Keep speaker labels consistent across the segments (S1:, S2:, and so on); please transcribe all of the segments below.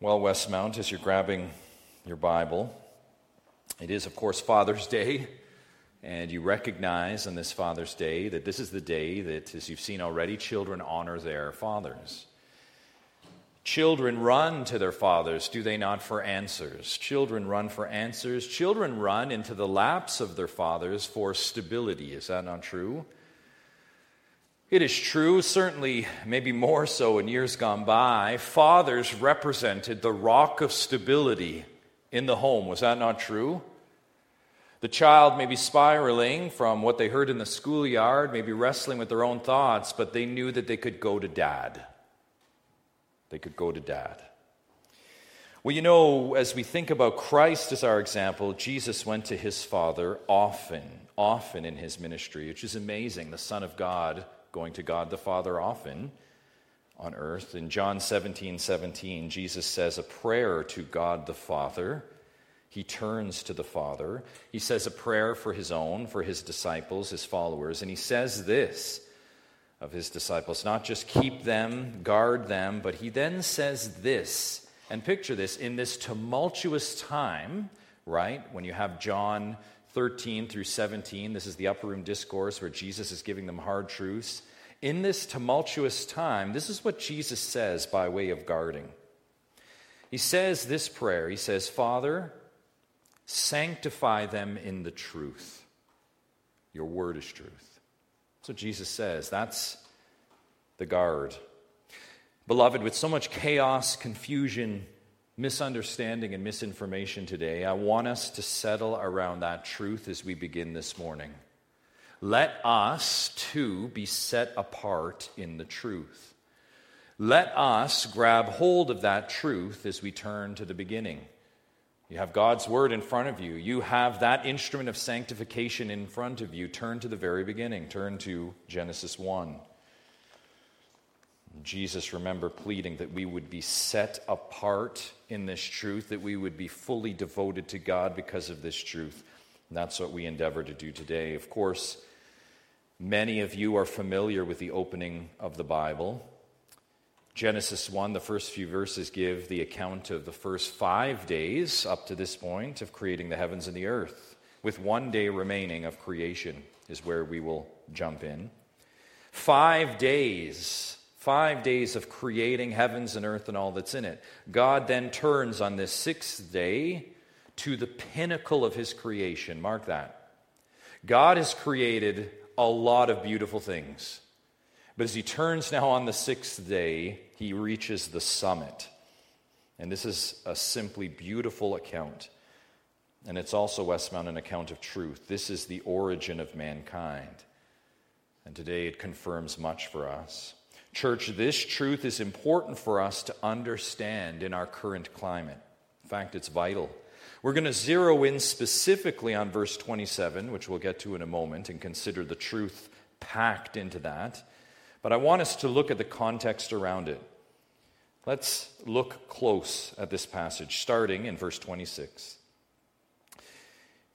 S1: Well, Westmount, as you're grabbing your Bible, it is, of course, Father's Day. And you recognize on this Father's Day that this is the day that, as you've seen already, children honor their fathers. Children run to their fathers, do they not, for answers? Children run for answers. Children run into the laps of their fathers for stability. Is that not true? It is true, certainly, maybe more so in years gone by. Fathers represented the rock of stability in the home. Was that not true? The child may be spiraling from what they heard in the schoolyard, maybe wrestling with their own thoughts, but they knew that they could go to dad. They could go to dad. Well, you know, as we think about Christ as our example, Jesus went to his Father often, often in his ministry, which is amazing. The Son of God going to God the Father often on earth. In John 17 17, Jesus says a prayer to God the Father. He turns to the Father. He says a prayer for his own, for his disciples, his followers. And he says this of his disciples not just keep them, guard them, but he then says this. And picture this in this tumultuous time, right? When you have John 13 through 17. This is the upper room discourse where Jesus is giving them hard truths. In this tumultuous time, this is what Jesus says by way of guarding. He says this prayer He says, Father, sanctify them in the truth. Your word is truth. That's what Jesus says. That's the guard. Beloved, with so much chaos, confusion, misunderstanding and misinformation today, I want us to settle around that truth as we begin this morning. Let us, too, be set apart in the truth. Let us grab hold of that truth as we turn to the beginning. You have God's word in front of you. You have that instrument of sanctification in front of you. Turn to the very beginning. Turn to Genesis 1. Jesus, remember, pleading that we would be set apart in this truth, that we would be fully devoted to God because of this truth. And that's what we endeavor to do today. Of course, many of you are familiar with the opening of the Bible. Genesis 1, the first few verses give the account of the first five days up to this point of creating the heavens and the earth, with one day remaining of creation, is where we will jump in. Five days Five days of creating heavens and earth and all that's in it. God then turns on this sixth day to the pinnacle of his creation. Mark that. God has created a lot of beautiful things. But as he turns now on the sixth day, he reaches the summit. And this is a simply beautiful account. And it's also, Westmount, an account of truth. This is the origin of mankind. And today it confirms much for us. Church, this truth is important for us to understand in our current climate. In fact, it's vital. We're going to zero in specifically on verse 27, which we'll get to in a moment, and consider the truth packed into that. But I want us to look at the context around it. Let's look close at this passage, starting in verse 26.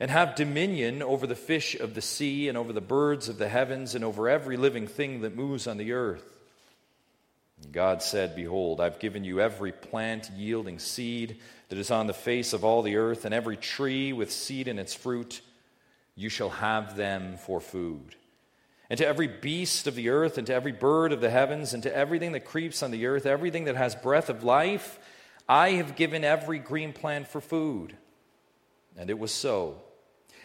S1: and have dominion over the fish of the sea and over the birds of the heavens and over every living thing that moves on the earth. And God said, Behold, I've given you every plant yielding seed that is on the face of all the earth, and every tree with seed in its fruit. You shall have them for food. And to every beast of the earth, and to every bird of the heavens, and to everything that creeps on the earth, everything that has breath of life, I have given every green plant for food. And it was so.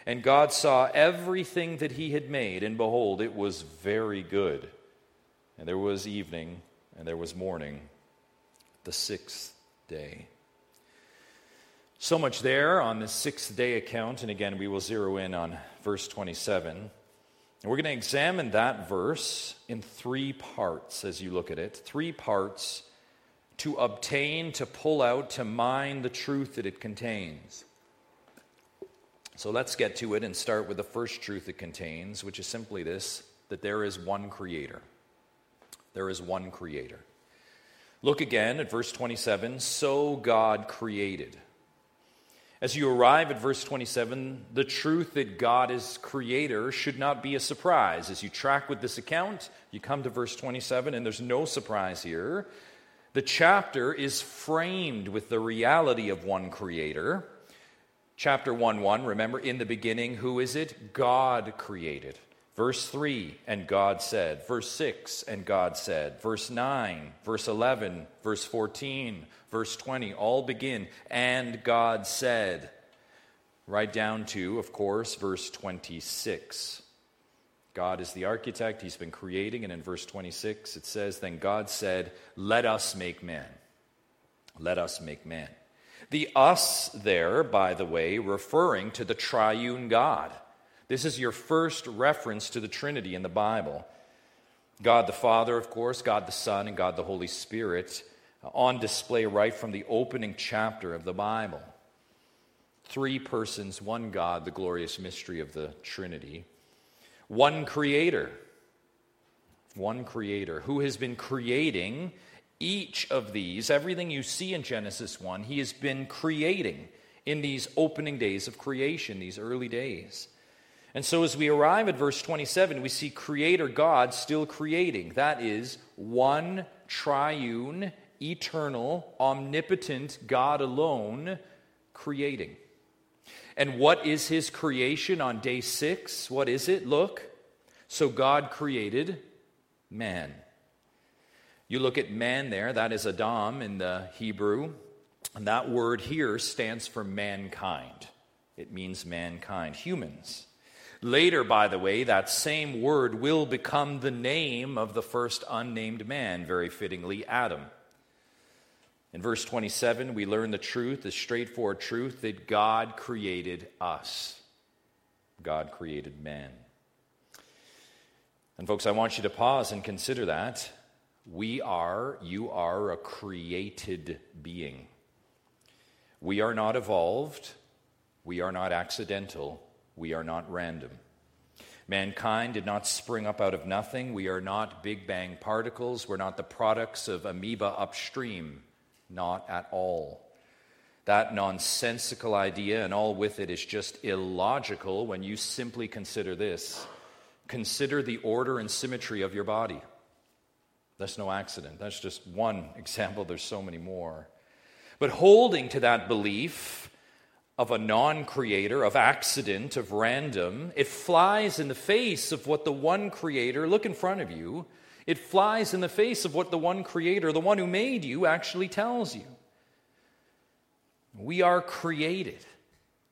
S1: And God saw everything that he had made, and behold, it was very good. And there was evening, and there was morning, the sixth day. So much there on the sixth day account, and again, we will zero in on verse 27. And we're going to examine that verse in three parts as you look at it. Three parts to obtain, to pull out, to mine the truth that it contains. So let's get to it and start with the first truth it contains, which is simply this that there is one creator. There is one creator. Look again at verse 27 so God created. As you arrive at verse 27, the truth that God is creator should not be a surprise. As you track with this account, you come to verse 27, and there's no surprise here. The chapter is framed with the reality of one creator. Chapter 1 1, remember, in the beginning, who is it? God created. Verse 3, and God said. Verse 6, and God said. Verse 9, verse 11, verse 14, verse 20, all begin, and God said. Right down to, of course, verse 26. God is the architect, he's been creating, and in verse 26 it says, Then God said, Let us make man. Let us make men. The us there, by the way, referring to the triune God. This is your first reference to the Trinity in the Bible. God the Father, of course, God the Son, and God the Holy Spirit uh, on display right from the opening chapter of the Bible. Three persons, one God, the glorious mystery of the Trinity. One Creator, one Creator who has been creating each of these, everything you see in Genesis 1, he has been creating in these opening days of creation, these early days. And so as we arrive at verse 27, we see Creator God still creating. That is, one triune, eternal, omnipotent God alone creating. And what is his creation on day six? What is it? Look. So God created man. You look at man there, that is Adam in the Hebrew, and that word here stands for mankind. It means mankind, humans. Later, by the way, that same word will become the name of the first unnamed man, very fittingly, Adam. In verse 27, we learn the truth, the straightforward truth, that God created us. God created man. And, folks, I want you to pause and consider that. We are, you are a created being. We are not evolved. We are not accidental. We are not random. Mankind did not spring up out of nothing. We are not Big Bang particles. We're not the products of amoeba upstream. Not at all. That nonsensical idea and all with it is just illogical when you simply consider this. Consider the order and symmetry of your body. That's no accident. That's just one example. There's so many more. But holding to that belief of a non creator, of accident, of random, it flies in the face of what the one creator, look in front of you, it flies in the face of what the one creator, the one who made you, actually tells you. We are created.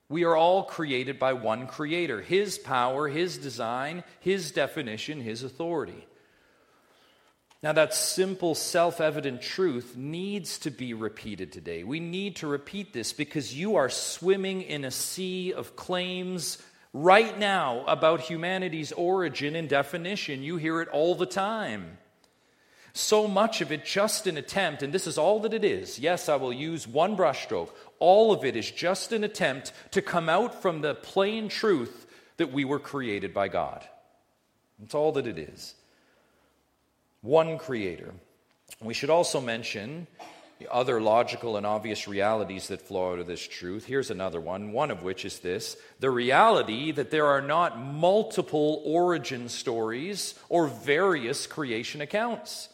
S1: We are all created by one creator, his power, his design, his definition, his authority. Now, that simple, self evident truth needs to be repeated today. We need to repeat this because you are swimming in a sea of claims right now about humanity's origin and definition. You hear it all the time. So much of it just an attempt, and this is all that it is. Yes, I will use one brushstroke. All of it is just an attempt to come out from the plain truth that we were created by God. That's all that it is one creator. We should also mention the other logical and obvious realities that flow out of this truth. Here's another one, one of which is this the reality that there are not multiple origin stories or various creation accounts.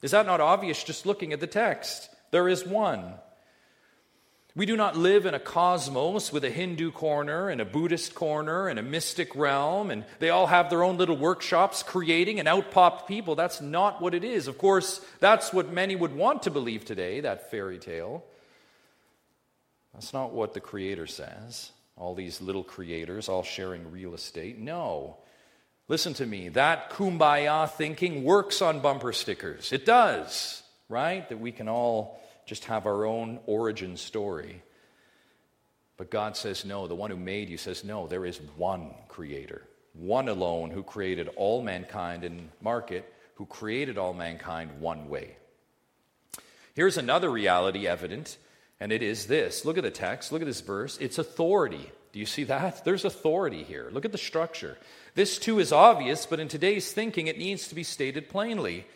S1: Is that not obvious just looking at the text? There is one. We do not live in a cosmos with a Hindu corner and a Buddhist corner and a mystic realm, and they all have their own little workshops creating an outpopped people. That's not what it is. Of course, that's what many would want to believe today, that fairy tale. That's not what the Creator says. All these little creators all sharing real estate. No. Listen to me. That kumbaya thinking works on bumper stickers. It does, right? That we can all just have our own origin story. But God says, no, the one who made you says, no, there is one creator, one alone who created all mankind and mark it, who created all mankind one way. Here's another reality evident, and it is this. Look at the text, look at this verse. It's authority. Do you see that? There's authority here. Look at the structure. This too is obvious, but in today's thinking, it needs to be stated plainly.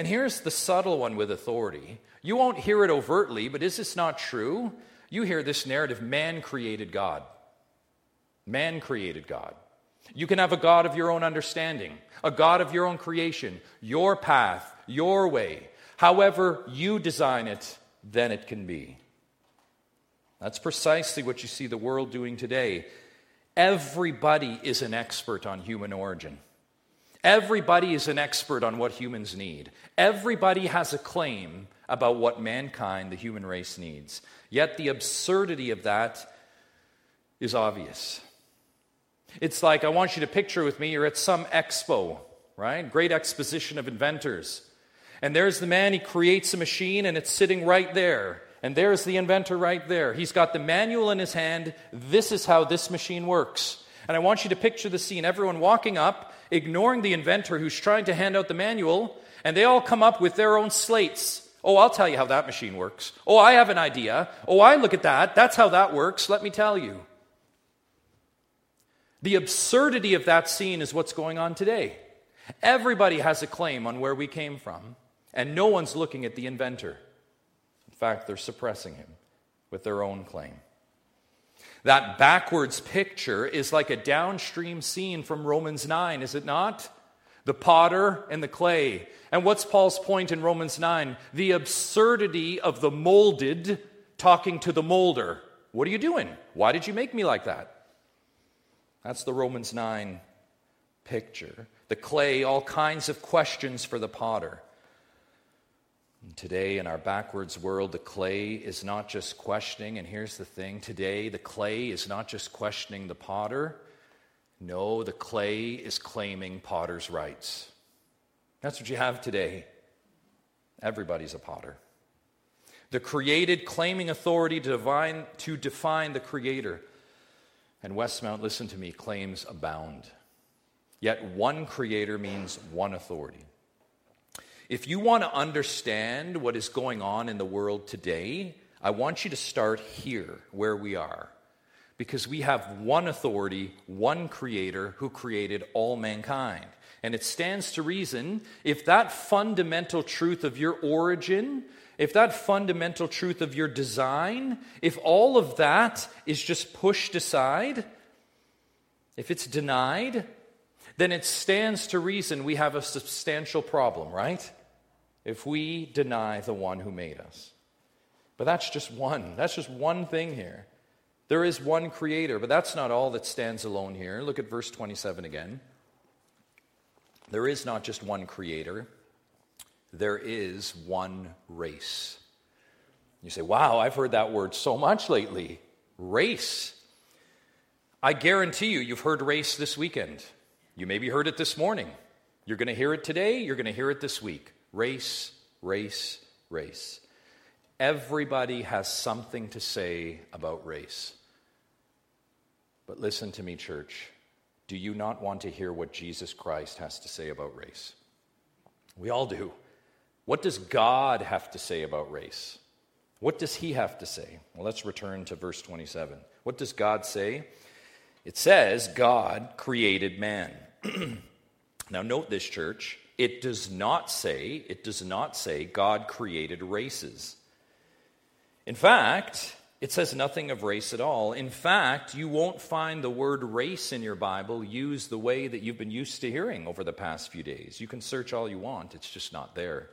S1: And here's the subtle one with authority. You won't hear it overtly, but is this not true? You hear this narrative man created God. Man created God. You can have a God of your own understanding, a God of your own creation, your path, your way. However, you design it, then it can be. That's precisely what you see the world doing today. Everybody is an expert on human origin. Everybody is an expert on what humans need. Everybody has a claim about what mankind, the human race, needs. Yet the absurdity of that is obvious. It's like I want you to picture with me you're at some expo, right? Great exposition of inventors. And there's the man, he creates a machine and it's sitting right there. And there's the inventor right there. He's got the manual in his hand. This is how this machine works. And I want you to picture the scene everyone walking up, ignoring the inventor who's trying to hand out the manual, and they all come up with their own slates. Oh, I'll tell you how that machine works. Oh, I have an idea. Oh, I look at that. That's how that works. Let me tell you. The absurdity of that scene is what's going on today. Everybody has a claim on where we came from, and no one's looking at the inventor. In fact, they're suppressing him with their own claim. That backwards picture is like a downstream scene from Romans 9, is it not? The potter and the clay. And what's Paul's point in Romans 9? The absurdity of the molded talking to the molder. What are you doing? Why did you make me like that? That's the Romans 9 picture. The clay, all kinds of questions for the potter. Today, in our backwards world, the clay is not just questioning, and here's the thing today, the clay is not just questioning the potter. No, the clay is claiming potter's rights. That's what you have today. Everybody's a potter. The created claiming authority to define, to define the creator. And Westmount, listen to me, claims abound. Yet one creator means one authority. If you want to understand what is going on in the world today, I want you to start here, where we are. Because we have one authority, one creator who created all mankind. And it stands to reason if that fundamental truth of your origin if that fundamental truth of your design, if all of that is just pushed aside, if it's denied, then it stands to reason we have a substantial problem, right? If we deny the one who made us. But that's just one. That's just one thing here. There is one creator, but that's not all that stands alone here. Look at verse 27 again. There is not just one creator, there is one race. You say, wow, I've heard that word so much lately. Race. I guarantee you, you've heard race this weekend. You maybe heard it this morning. You're going to hear it today, you're going to hear it this week. Race, race, race. Everybody has something to say about race. But listen to me, church. Do you not want to hear what Jesus Christ has to say about race? We all do. What does God have to say about race? What does he have to say? Well, let's return to verse 27. What does God say? It says, God created man. now, note this, church. It does not say, it does not say God created races. In fact, it says nothing of race at all. In fact, you won't find the word race in your Bible used the way that you've been used to hearing over the past few days. You can search all you want, it's just not there.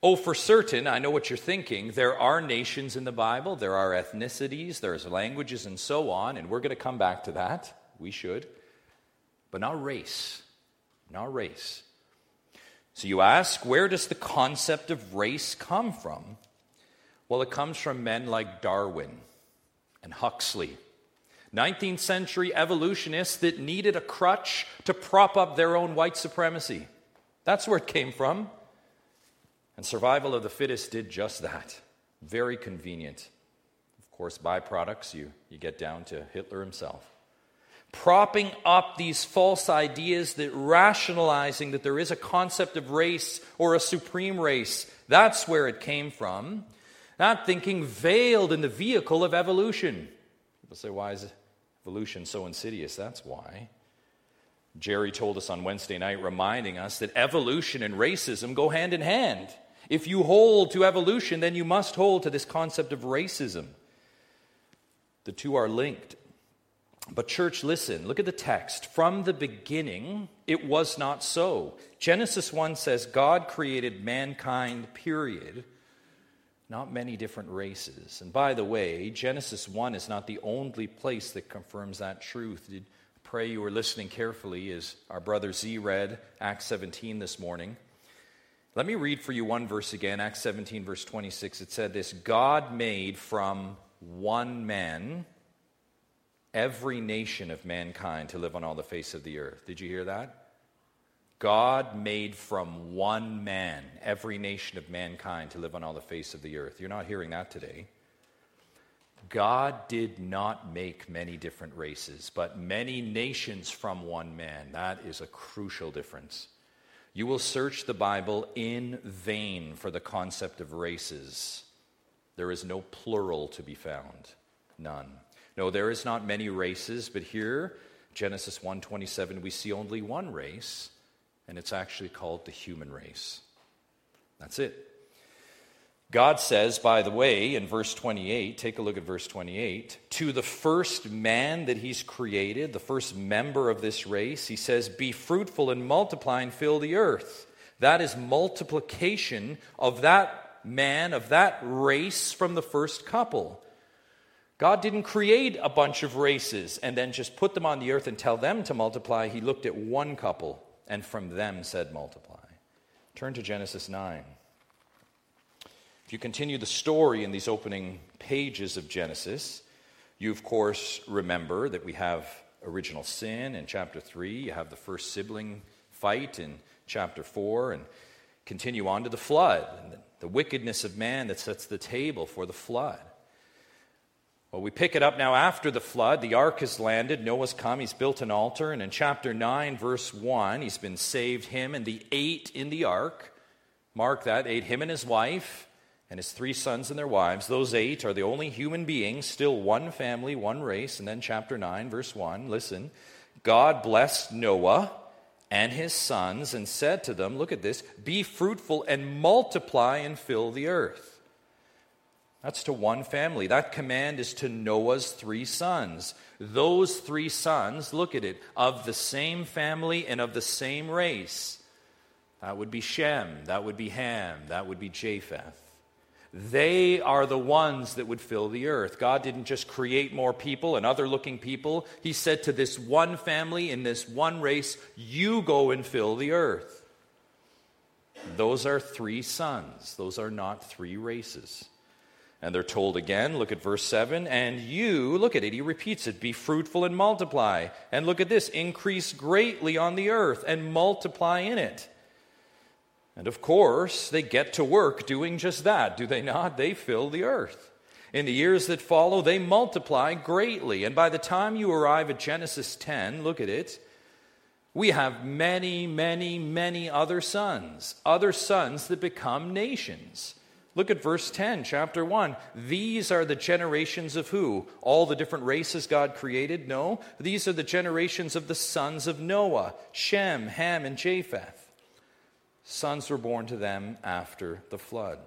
S1: Oh, for certain, I know what you're thinking. There are nations in the Bible, there are ethnicities, there's languages, and so on, and we're going to come back to that. We should. But not race. Not race. So you ask, where does the concept of race come from? Well, it comes from men like Darwin and Huxley, 19th century evolutionists that needed a crutch to prop up their own white supremacy. That's where it came from. And survival of the fittest did just that. Very convenient. Of course, byproducts, you, you get down to Hitler himself. Propping up these false ideas that rationalizing that there is a concept of race or a supreme race. That's where it came from. That thinking veiled in the vehicle of evolution. People say, why is evolution so insidious? That's why. Jerry told us on Wednesday night, reminding us that evolution and racism go hand in hand. If you hold to evolution, then you must hold to this concept of racism. The two are linked. But, church, listen, look at the text. From the beginning, it was not so. Genesis 1 says God created mankind, period. Not many different races. And by the way, Genesis 1 is not the only place that confirms that truth. Did pray you were listening carefully as our brother Z read Acts 17 this morning. Let me read for you one verse again, Acts 17, verse 26. It said this God made from one man every nation of mankind to live on all the face of the earth. Did you hear that? God made from one man every nation of mankind to live on all the face of the earth. You're not hearing that today. God did not make many different races, but many nations from one man. That is a crucial difference. You will search the Bible in vain for the concept of races. There is no plural to be found. None. No, there is not many races, but here, Genesis 1:27, we see only one race, and it's actually called the human race. That's it. God says, by the way, in verse 28, take a look at verse 28, to the first man that he's created, the first member of this race, he says, Be fruitful and multiply and fill the earth. That is multiplication of that man, of that race from the first couple. God didn't create a bunch of races and then just put them on the earth and tell them to multiply. He looked at one couple and from them said, Multiply. Turn to Genesis 9. If you continue the story in these opening pages of Genesis, you of course remember that we have original sin in chapter 3, you have the first sibling fight in chapter 4, and continue on to the flood and the wickedness of man that sets the table for the flood. Well, we pick it up now after the flood. The ark has landed. Noah's come. He's built an altar. And in chapter 9, verse 1, he's been saved, him and the eight in the ark. Mark that, eight, him and his wife and his three sons and their wives. Those eight are the only human beings, still one family, one race. And then, chapter 9, verse 1, listen God blessed Noah and his sons and said to them, Look at this, be fruitful and multiply and fill the earth. That's to one family. That command is to Noah's three sons. Those three sons, look at it, of the same family and of the same race. That would be Shem, that would be Ham, that would be Japheth. They are the ones that would fill the earth. God didn't just create more people and other looking people. He said to this one family in this one race, You go and fill the earth. Those are three sons, those are not three races. And they're told again, look at verse 7, and you, look at it, he repeats it, be fruitful and multiply. And look at this, increase greatly on the earth and multiply in it. And of course, they get to work doing just that, do they not? They fill the earth. In the years that follow, they multiply greatly. And by the time you arrive at Genesis 10, look at it, we have many, many, many other sons, other sons that become nations. Look at verse 10, chapter 1. These are the generations of who? All the different races God created? No. These are the generations of the sons of Noah Shem, Ham, and Japheth. Sons were born to them after the flood.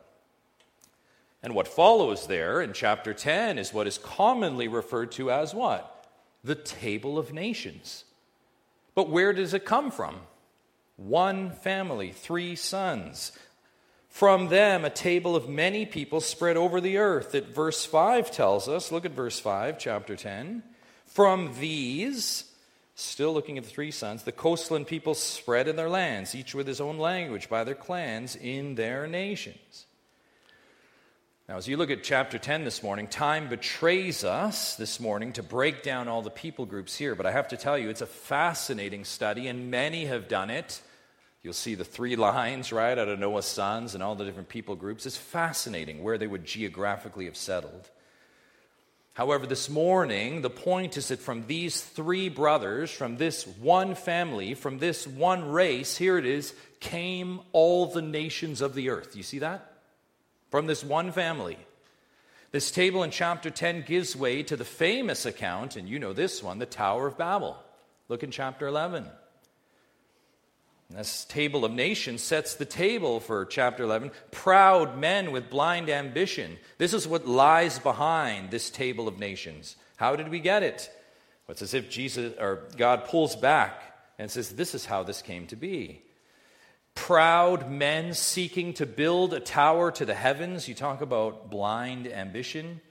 S1: And what follows there in chapter 10 is what is commonly referred to as what? The table of nations. But where does it come from? One family, three sons. From them, a table of many people spread over the earth. That verse 5 tells us. Look at verse 5, chapter 10. From these, Still looking at the three sons, the coastland people spread in their lands, each with his own language, by their clans in their nations. Now, as you look at chapter 10 this morning, time betrays us this morning to break down all the people groups here, but I have to tell you, it's a fascinating study, and many have done it. You'll see the three lines, right, out of Noah's sons and all the different people groups. It's fascinating where they would geographically have settled. However, this morning, the point is that from these three brothers, from this one family, from this one race, here it is, came all the nations of the earth. You see that? From this one family. This table in chapter 10 gives way to the famous account, and you know this one, the Tower of Babel. Look in chapter 11. This table of nations sets the table for chapter 11. Proud men with blind ambition. This is what lies behind this table of nations. How did we get it? Well, it's as if Jesus or God pulls back and says, This is how this came to be. Proud men seeking to build a tower to the heavens. You talk about blind ambition.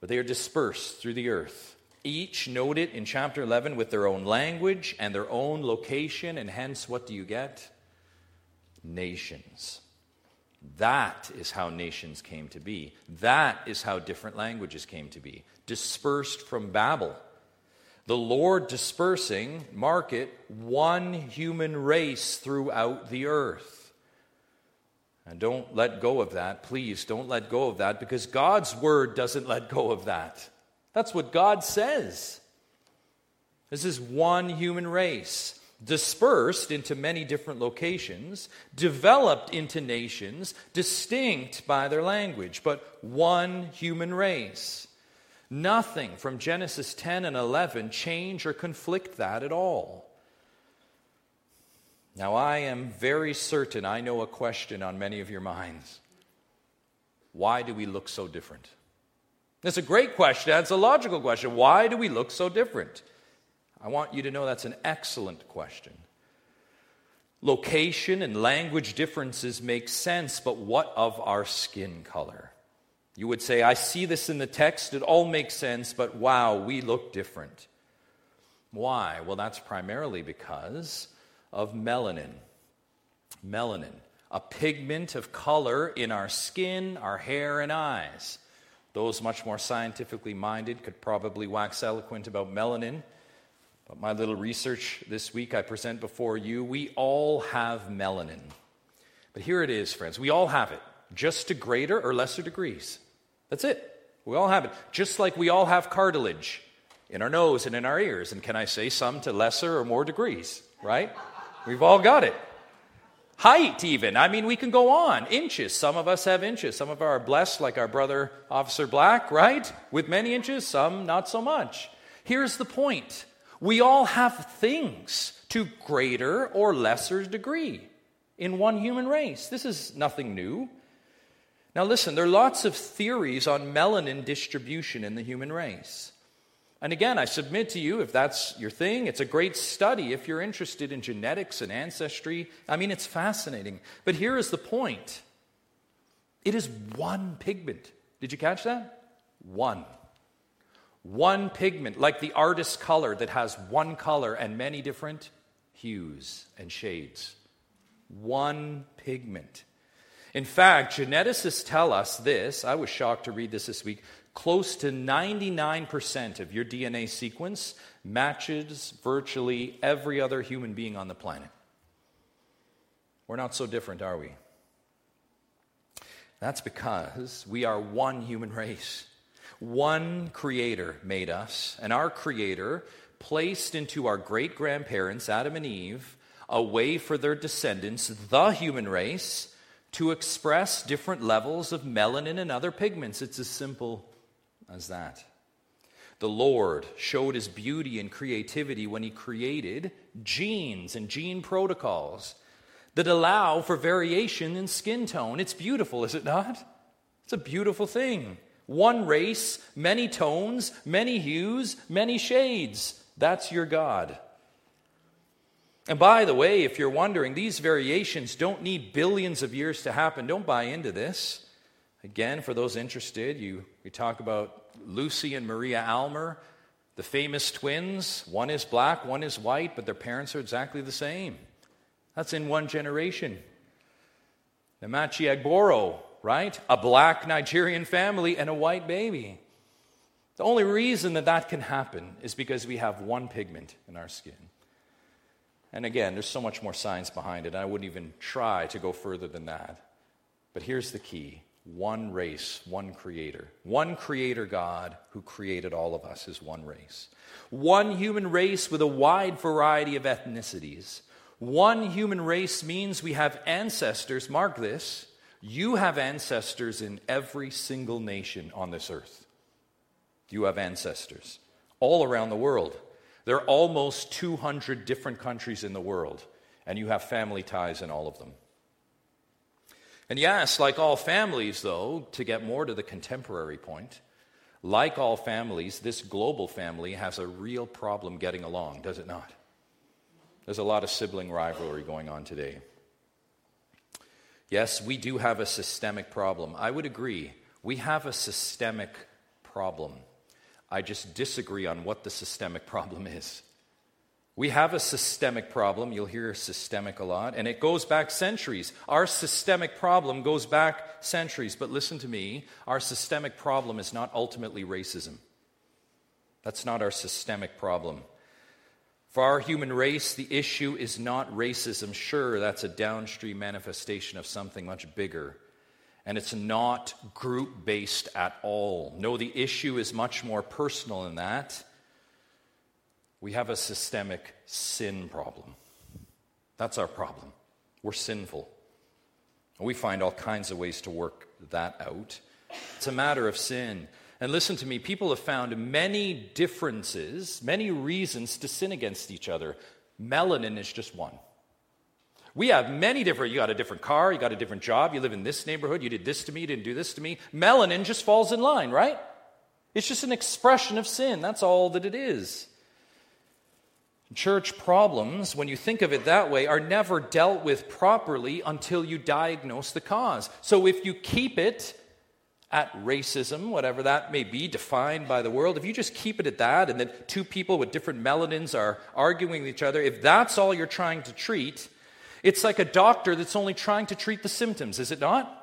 S1: But they are dispersed through the earth each noted in chapter 11 with their own language and their own location, and hence, what do you get? Nations. That is how nations came to be. That is how different languages came to be. Dispersed from Babel. The Lord dispersing, mark it, one human race throughout the earth. And don't let go of that. Please don't let go of that because God's word doesn't let go of that. That's what God says. This is one human race, dispersed into many different locations, developed into nations, distinct by their language, but one human race. Nothing from Genesis 10 and 11 change or conflict that at all. Now, I am very certain I know a question on many of your minds. Why do we look so different? That's a great question. That's a logical question. Why do we look so different? I want you to know that's an excellent question. Location and language differences make sense, but what of our skin color? You would say, I see this in the text, it all makes sense, but wow, we look different. Why? Well, that's primarily because of melanin. Melanin, a pigment of color in our skin, our hair, and eyes. Those much more scientifically minded could probably wax eloquent about melanin. But my little research this week I present before you, we all have melanin. But here it is, friends. We all have it, just to greater or lesser degrees. That's it. We all have it. Just like we all have cartilage in our nose and in our ears. And can I say some to lesser or more degrees, right? We've all got it. Height, even. I mean, we can go on. Inches. Some of us have inches. Some of our are blessed, like our brother, Officer Black, right? With many inches, some not so much. Here's the point we all have things to greater or lesser degree in one human race. This is nothing new. Now, listen, there are lots of theories on melanin distribution in the human race. And again, I submit to you, if that's your thing, it's a great study if you're interested in genetics and ancestry. I mean, it's fascinating. But here is the point it is one pigment. Did you catch that? One. One pigment, like the artist's color that has one color and many different hues and shades. One pigment. In fact, geneticists tell us this. I was shocked to read this this week close to 99% of your DNA sequence matches virtually every other human being on the planet. We're not so different, are we? That's because we are one human race. One creator made us, and our creator placed into our great grandparents, Adam and Eve, a way for their descendants, the human race, to express different levels of melanin and other pigments. It's as simple as that. The Lord showed his beauty and creativity when he created genes and gene protocols that allow for variation in skin tone. It's beautiful, is it not? It's a beautiful thing. One race, many tones, many hues, many shades. That's your God. And by the way, if you're wondering, these variations don't need billions of years to happen. Don't buy into this. Again, for those interested, you, we talk about Lucy and Maria Aylmer, the famous twins. One is black, one is white, but their parents are exactly the same. That's in one generation. Nmachi Ihegboro, right? A black Nigerian family and a white baby. The only reason that that can happen is because we have one pigment in our skin. And again, there's so much more science behind it. I wouldn't even try to go further than that. But here's the key One race, one creator. One creator God who created all of us is one race. One human race with a wide variety of ethnicities. One human race means we have ancestors, mark this, you have ancestors in every single nation on this earth. You have ancestors all around the world. There are almost 200 different countries in the world, and you have family ties in all of them. And yes, like all families, though, to get more to the contemporary point, like all families, this global family has a real problem getting along, does it not? There's a lot of sibling rivalry going on today. Yes, we do have a systemic problem. I would agree. We have a systemic problem. I just disagree on what the systemic problem is. We have a systemic problem. You'll hear systemic a lot, and it goes back centuries. Our systemic problem goes back centuries. But listen to me our systemic problem is not ultimately racism. That's not our systemic problem. For our human race, the issue is not racism. Sure, that's a downstream manifestation of something much bigger. And it's not group based at all. No, the issue is much more personal than that. We have a systemic sin problem. That's our problem. We're sinful. We find all kinds of ways to work that out. It's a matter of sin. And listen to me, people have found many differences, many reasons to sin against each other. Melanin is just one. We have many different, you got a different car, you got a different job, you live in this neighborhood, you did this to me, you didn't do this to me. Melanin just falls in line, right? It's just an expression of sin. That's all that it is. Church problems, when you think of it that way, are never dealt with properly until you diagnose the cause. So if you keep it at racism, whatever that may be, defined by the world, if you just keep it at that, and then two people with different melanins are arguing with each other, if that's all you're trying to treat, it's like a doctor that's only trying to treat the symptoms, is it not?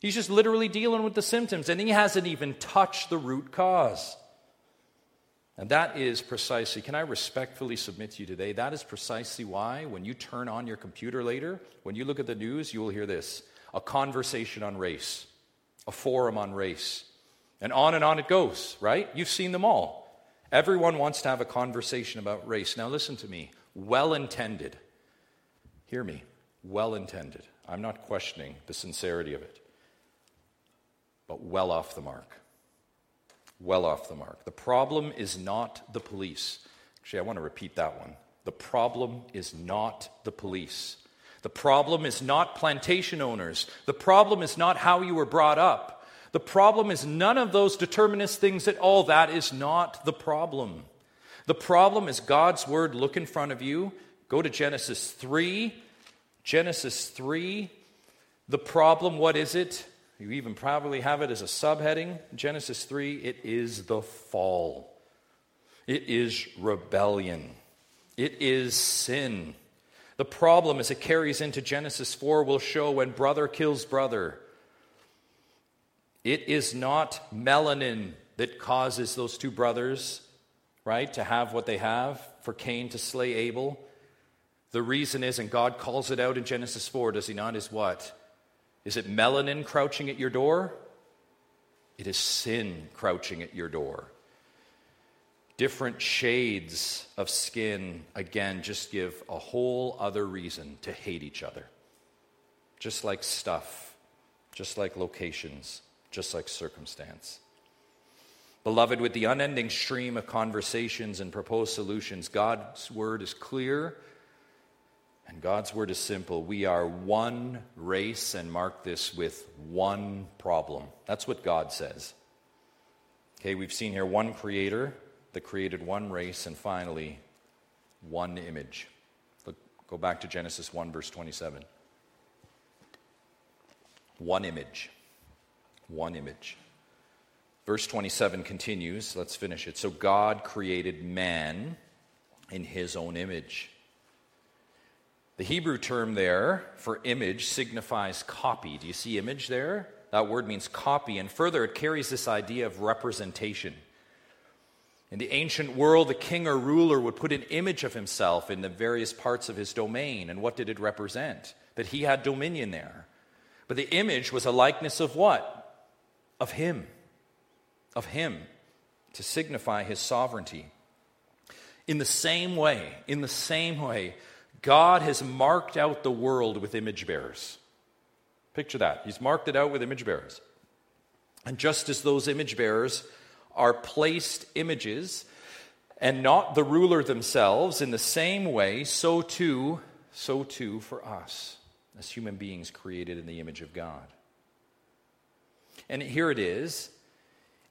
S1: He's just literally dealing with the symptoms, and he hasn't even touched the root cause. And that is precisely, can I respectfully submit to you today? That is precisely why when you turn on your computer later, when you look at the news, you will hear this a conversation on race, a forum on race. And on and on it goes, right? You've seen them all. Everyone wants to have a conversation about race. Now, listen to me. Well intended. Hear me. Well intended. I'm not questioning the sincerity of it, but well off the mark well off the mark. The problem is not the police. Actually, I want to repeat that one. The problem is not the police. The problem is not plantation owners. The problem is not how you were brought up. The problem is none of those determinist things at all. That is not the problem. The problem is God's word. Look in front of you. Go to Genesis 3. Genesis 3. The problem, what is it? You even probably have it as a subheading, Genesis 3 it is the fall. It is rebellion. It is sin. The problem, as it carries into Genesis 4, will show when brother kills brother. It is not melanin that causes those two brothers, right, to have what they have, for Cain to slay Abel. The reason is, and God calls it out in Genesis 4, does he not? Is what? Is it melanin crouching at your door? It is sin crouching at your door. Different shades of skin, again, just give a whole other reason to hate each other. Just like stuff, just like locations, just like circumstance. Beloved, with the unending stream of conversations and proposed solutions, God's word is clear and God's word is simple. We are one race, and mark this with one problem. That's what God says. Okay, we've seen here one creator that created one race, and finally, one image. Look, go back to Genesis 1, verse 27. One image. One image. Verse 27 continues. Let's finish it. So God created man in his own image. The Hebrew term there for image signifies copy. Do you see image there? That word means copy. And further, it carries this idea of representation. In the ancient world, the king or ruler would put an image of himself in the various parts of his domain. And what did it represent? That he had dominion there. But the image was a likeness of what? Of Him. Of Him, to signify His sovereignty. In the same way, in the same way, God has marked out the world with image bearers. Picture that. He's marked it out with image bearers. And just as those image bearers are placed images and not the ruler themselves, in the same way, so too, so too for us as human beings created in the image of God. And here it is.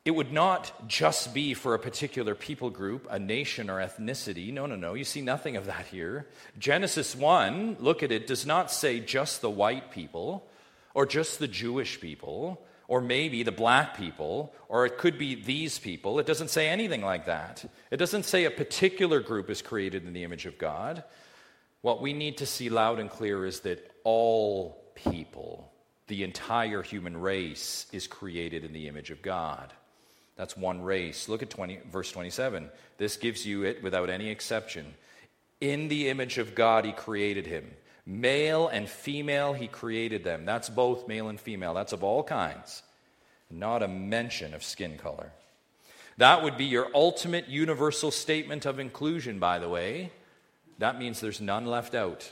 S1: It would not just be for a particular people group, a nation, or ethnicity. No, no, no. You see nothing of that here. Genesis 1, look at it, does not say just the white people or just the Jewish people or maybe the black people, or it could be these people. It doesn't say anything like that. It doesn't say a particular group is created in the image of God. What we need to see loud and clear is that all people, the entire human race, is created in the image of God. That's one race. Look at 20, verse 27. This gives you it without any exception. In the image of God, he created him. Male and female, he created them. That's both male and female. That's of all kinds. Not a mention of skin color. That would be your ultimate universal statement of inclusion, by the way. That means there's none left out.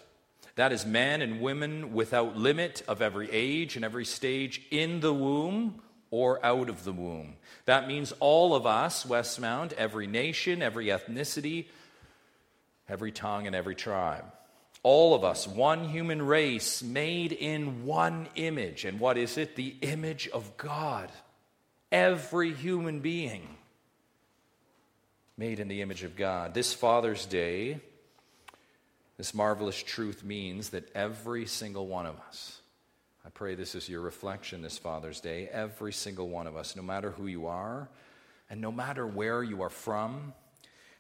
S1: That is man and women without limit of every age and every stage in the womb or out of the womb. That means all of us, Westmount, every nation, every ethnicity, every tongue, and every tribe all of us, one human race made in one image. And what is it? The image of God. Every human being made in the image of God. This Father's Day, this marvelous truth means that every single one of us, I pray this is your reflection this Father's Day, every single one of us, no matter who you are, and no matter where you are from,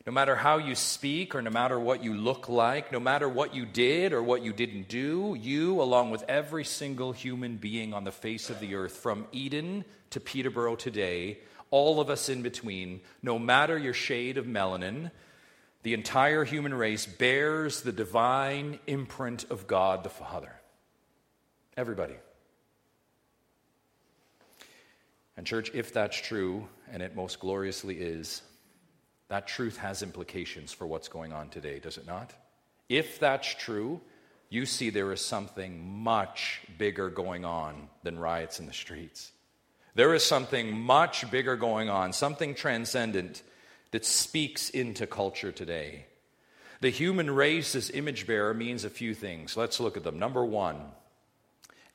S1: no matter how you speak or no matter what you look like, no matter what you did or what you didn't do, you, along with every single human being on the face of the earth, from Eden to Peterborough today, all of us in between, no matter your shade of melanin, the entire human race bears the divine imprint of God the Father. Everybody. And, church, if that's true, and it most gloriously is, that truth has implications for what's going on today, does it not? If that's true, you see there is something much bigger going on than riots in the streets. There is something much bigger going on, something transcendent that speaks into culture today. The human race as image bearer means a few things. Let's look at them. Number one,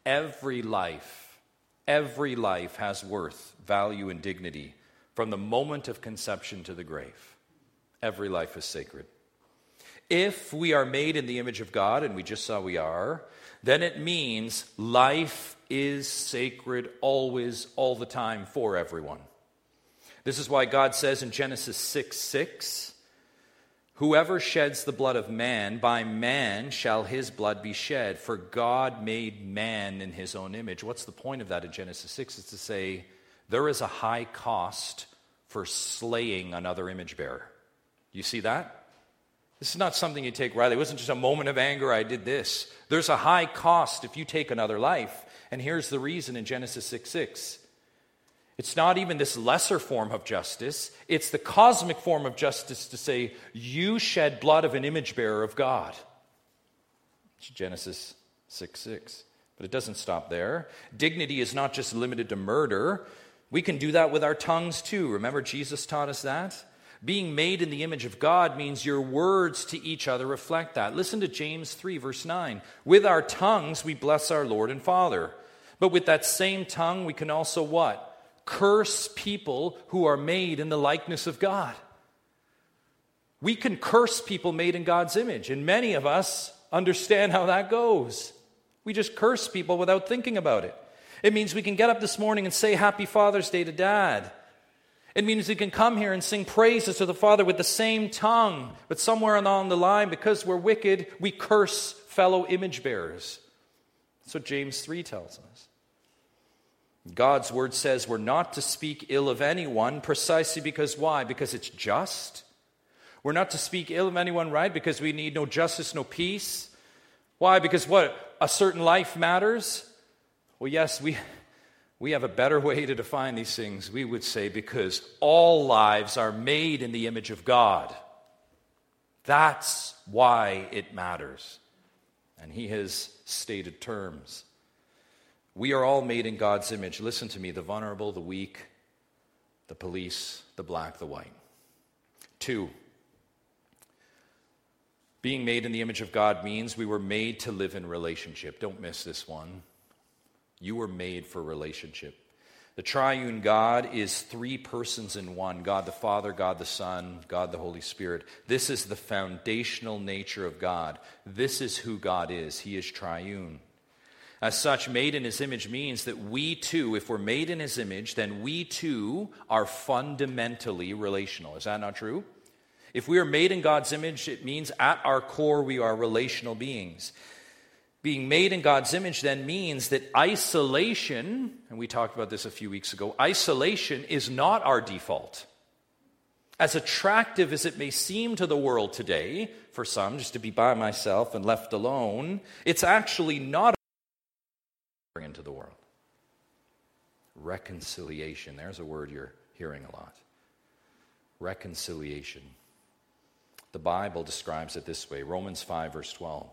S1: every life, every life has worth, value, and dignity from the moment of conception to the grave. Every life is sacred. If we are made in the image of God, and we just saw we are, then it means life is sacred always, all the time, for everyone. This is why God says in Genesis 6 6, Whoever sheds the blood of man, by man shall his blood be shed, for God made man in his own image. What's the point of that in Genesis 6? It's to say there is a high cost for slaying another image bearer. You see that? This is not something you take rightly. It wasn't just a moment of anger, I did this. There's a high cost if you take another life. And here's the reason in Genesis 6 6. It's not even this lesser form of justice, it's the cosmic form of justice to say, You shed blood of an image bearer of God. It's Genesis 6 6. But it doesn't stop there. Dignity is not just limited to murder. We can do that with our tongues too. Remember, Jesus taught us that? Being made in the image of God means your words to each other reflect that. Listen to James 3, verse 9. With our tongues we bless our Lord and Father. But with that same tongue we can also what? Curse people who are made in the likeness of God. We can curse people made in God's image, and many of us understand how that goes. We just curse people without thinking about it. It means we can get up this morning and say Happy Father's Day to Dad. It means we can come here and sing praises to the Father with the same tongue, but somewhere along the line, because we're wicked, we curse fellow image bearers. That's what James 3 tells us. God's word says we're not to speak ill of anyone precisely because why? Because it's just. We're not to speak ill of anyone, right? Because we need no justice, no peace. Why? Because what? A certain life matters? Well, yes, we, we have a better way to define these things. We would say because all lives are made in the image of God. That's why it matters. And he has stated terms. We are all made in God's image. Listen to me the vulnerable, the weak, the police, the black, the white. Two, being made in the image of God means we were made to live in relationship. Don't miss this one. You were made for relationship. The triune God is three persons in one God the Father, God the Son, God the Holy Spirit. This is the foundational nature of God. This is who God is. He is triune. As such, made in his image means that we too, if we're made in his image, then we too are fundamentally relational. Is that not true? If we are made in God's image, it means at our core we are relational beings. Being made in God's image then means that isolation, and we talked about this a few weeks ago, isolation is not our default. As attractive as it may seem to the world today, for some, just to be by myself and left alone, it's actually not into the world. Reconciliation. There's a word you're hearing a lot. Reconciliation. The Bible describes it this way Romans 5, verse 12.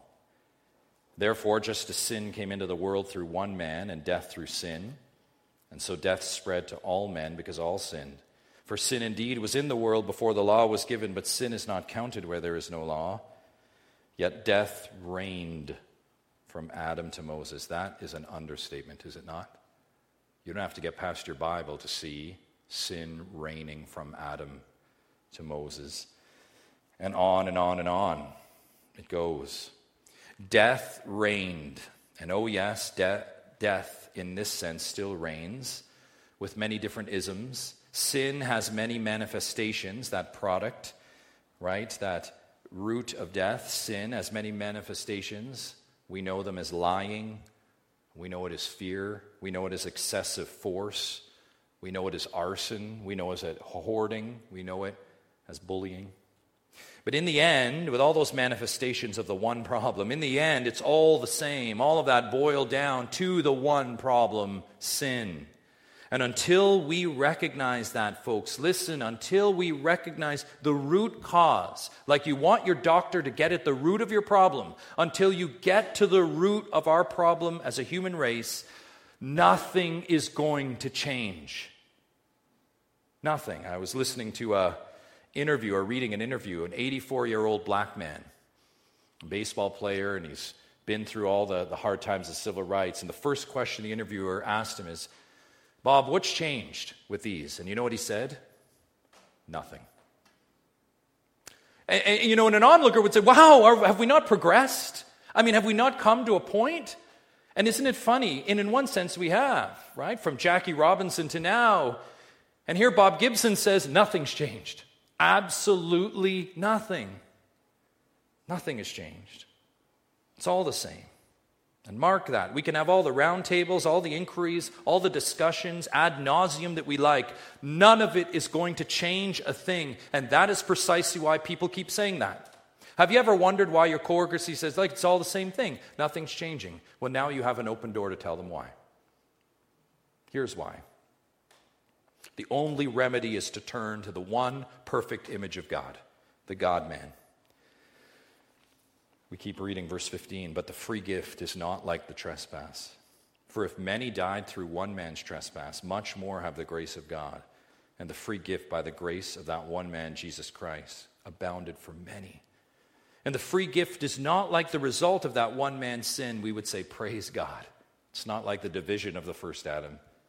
S1: Therefore, just as sin came into the world through one man, and death through sin, and so death spread to all men because all sinned. For sin indeed was in the world before the law was given, but sin is not counted where there is no law. Yet death reigned from Adam to Moses. That is an understatement, is it not? You don't have to get past your Bible to see sin reigning from Adam to Moses. And on and on and on it goes. Death reigned. And oh, yes, de- death in this sense still reigns with many different isms. Sin has many manifestations, that product, right? That root of death, sin, has many manifestations. We know them as lying. We know it as fear. We know it as excessive force. We know it as arson. We know it as hoarding. We know it as bullying. But in the end, with all those manifestations of the one problem, in the end, it's all the same. All of that boiled down to the one problem sin. And until we recognize that, folks, listen, until we recognize the root cause, like you want your doctor to get at the root of your problem, until you get to the root of our problem as a human race, nothing is going to change. Nothing. I was listening to a interview or reading an interview, an 84 year old black man, baseball player, and he's been through all the, the hard times of civil rights. And the first question the interviewer asked him is, Bob, what's changed with these? And you know what he said? Nothing. And, and you know, and an onlooker would say, Wow, are, have we not progressed? I mean, have we not come to a point? And isn't it funny? And in one sense, we have, right? From Jackie Robinson to now. And here Bob Gibson says, Nothing's changed. Absolutely nothing. Nothing has changed. It's all the same. And mark that. We can have all the roundtables, all the inquiries, all the discussions ad nauseum that we like. None of it is going to change a thing. And that is precisely why people keep saying that. Have you ever wondered why your coworker says, like, it's all the same thing? Nothing's changing. Well, now you have an open door to tell them why. Here's why the only remedy is to turn to the one perfect image of God, the God man. We keep reading verse 15, but the free gift is not like the trespass. For if many died through one man's trespass, much more have the grace of God and the free gift by the grace of that one man, Jesus Christ, abounded for many. And the free gift is not like the result of that one man's sin. We would say, Praise God. It's not like the division of the first Adam.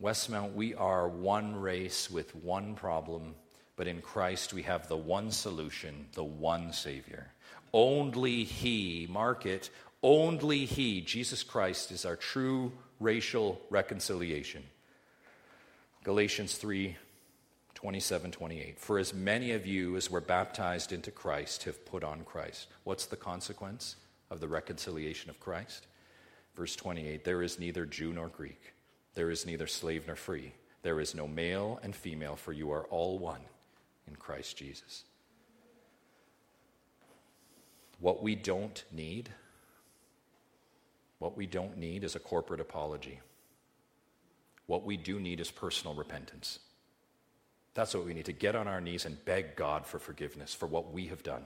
S1: Westmount, we are one race with one problem, but in Christ we have the one solution, the one Savior. Only He, mark it, only He, Jesus Christ, is our true racial reconciliation. Galatians 3 27, 28. For as many of you as were baptized into Christ have put on Christ. What's the consequence of the reconciliation of Christ? Verse 28 There is neither Jew nor Greek, there is neither slave nor free, there is no male and female, for you are all one in Christ Jesus. What we don't need, what we don't need is a corporate apology. What we do need is personal repentance. That's what we need to get on our knees and beg God for forgiveness for what we have done,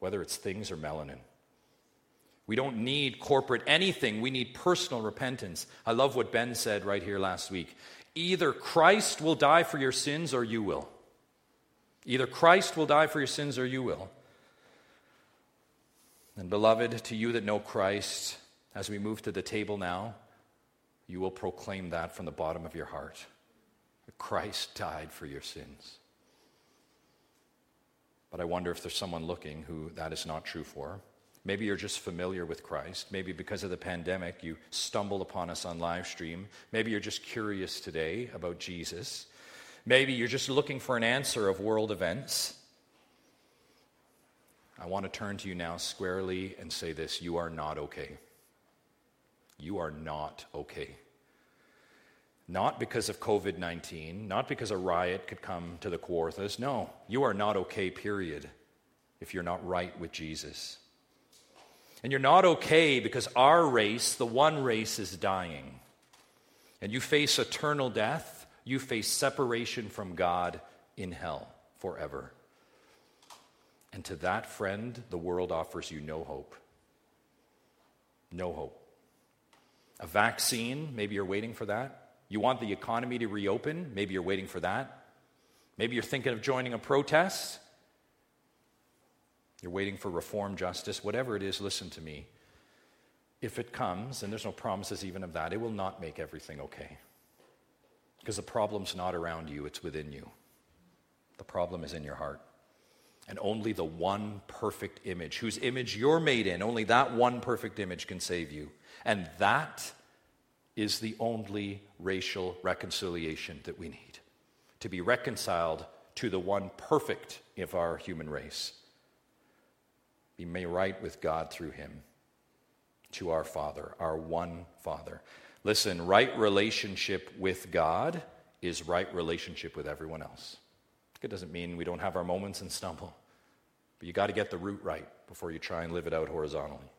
S1: whether it's things or melanin. We don't need corporate anything. We need personal repentance. I love what Ben said right here last week. Either Christ will die for your sins or you will. Either Christ will die for your sins or you will. And, beloved, to you that know Christ, as we move to the table now, you will proclaim that from the bottom of your heart. Christ died for your sins. But I wonder if there's someone looking who that is not true for. Maybe you're just familiar with Christ. Maybe because of the pandemic, you stumbled upon us on live stream. Maybe you're just curious today about Jesus. Maybe you're just looking for an answer of world events. I want to turn to you now squarely and say this you are not okay. You are not okay. Not because of COVID 19, not because a riot could come to the Kawarthas. No, you are not okay, period, if you're not right with Jesus. And you're not okay because our race, the one race, is dying. And you face eternal death, you face separation from God in hell forever. And to that friend, the world offers you no hope. No hope. A vaccine, maybe you're waiting for that. You want the economy to reopen? Maybe you're waiting for that. Maybe you're thinking of joining a protest. You're waiting for reform justice. Whatever it is, listen to me. If it comes, and there's no promises even of that, it will not make everything okay. Because the problem's not around you, it's within you. The problem is in your heart. And only the one perfect image, whose image you're made in, only that one perfect image can save you. And that is the only racial reconciliation that we need to be reconciled to the one perfect of our human race. Be made right with God through him to our Father, our one Father. Listen, right relationship with God is right relationship with everyone else. It doesn't mean we don't have our moments and stumble, but you got to get the root right before you try and live it out horizontally.